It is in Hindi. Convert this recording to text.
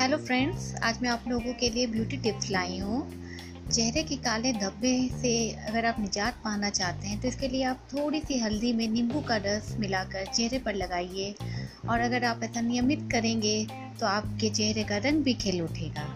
हेलो फ्रेंड्स आज मैं आप लोगों के लिए ब्यूटी टिप्स लाई हूँ। चेहरे के काले धब्बे से अगर आप निजात पाना चाहते हैं तो इसके लिए आप थोड़ी सी हल्दी में नींबू का रस मिलाकर चेहरे पर लगाइए। और अगर आप ऐसा नियमित करेंगे तो आपके चेहरे का रंग भी खिल उठेगा।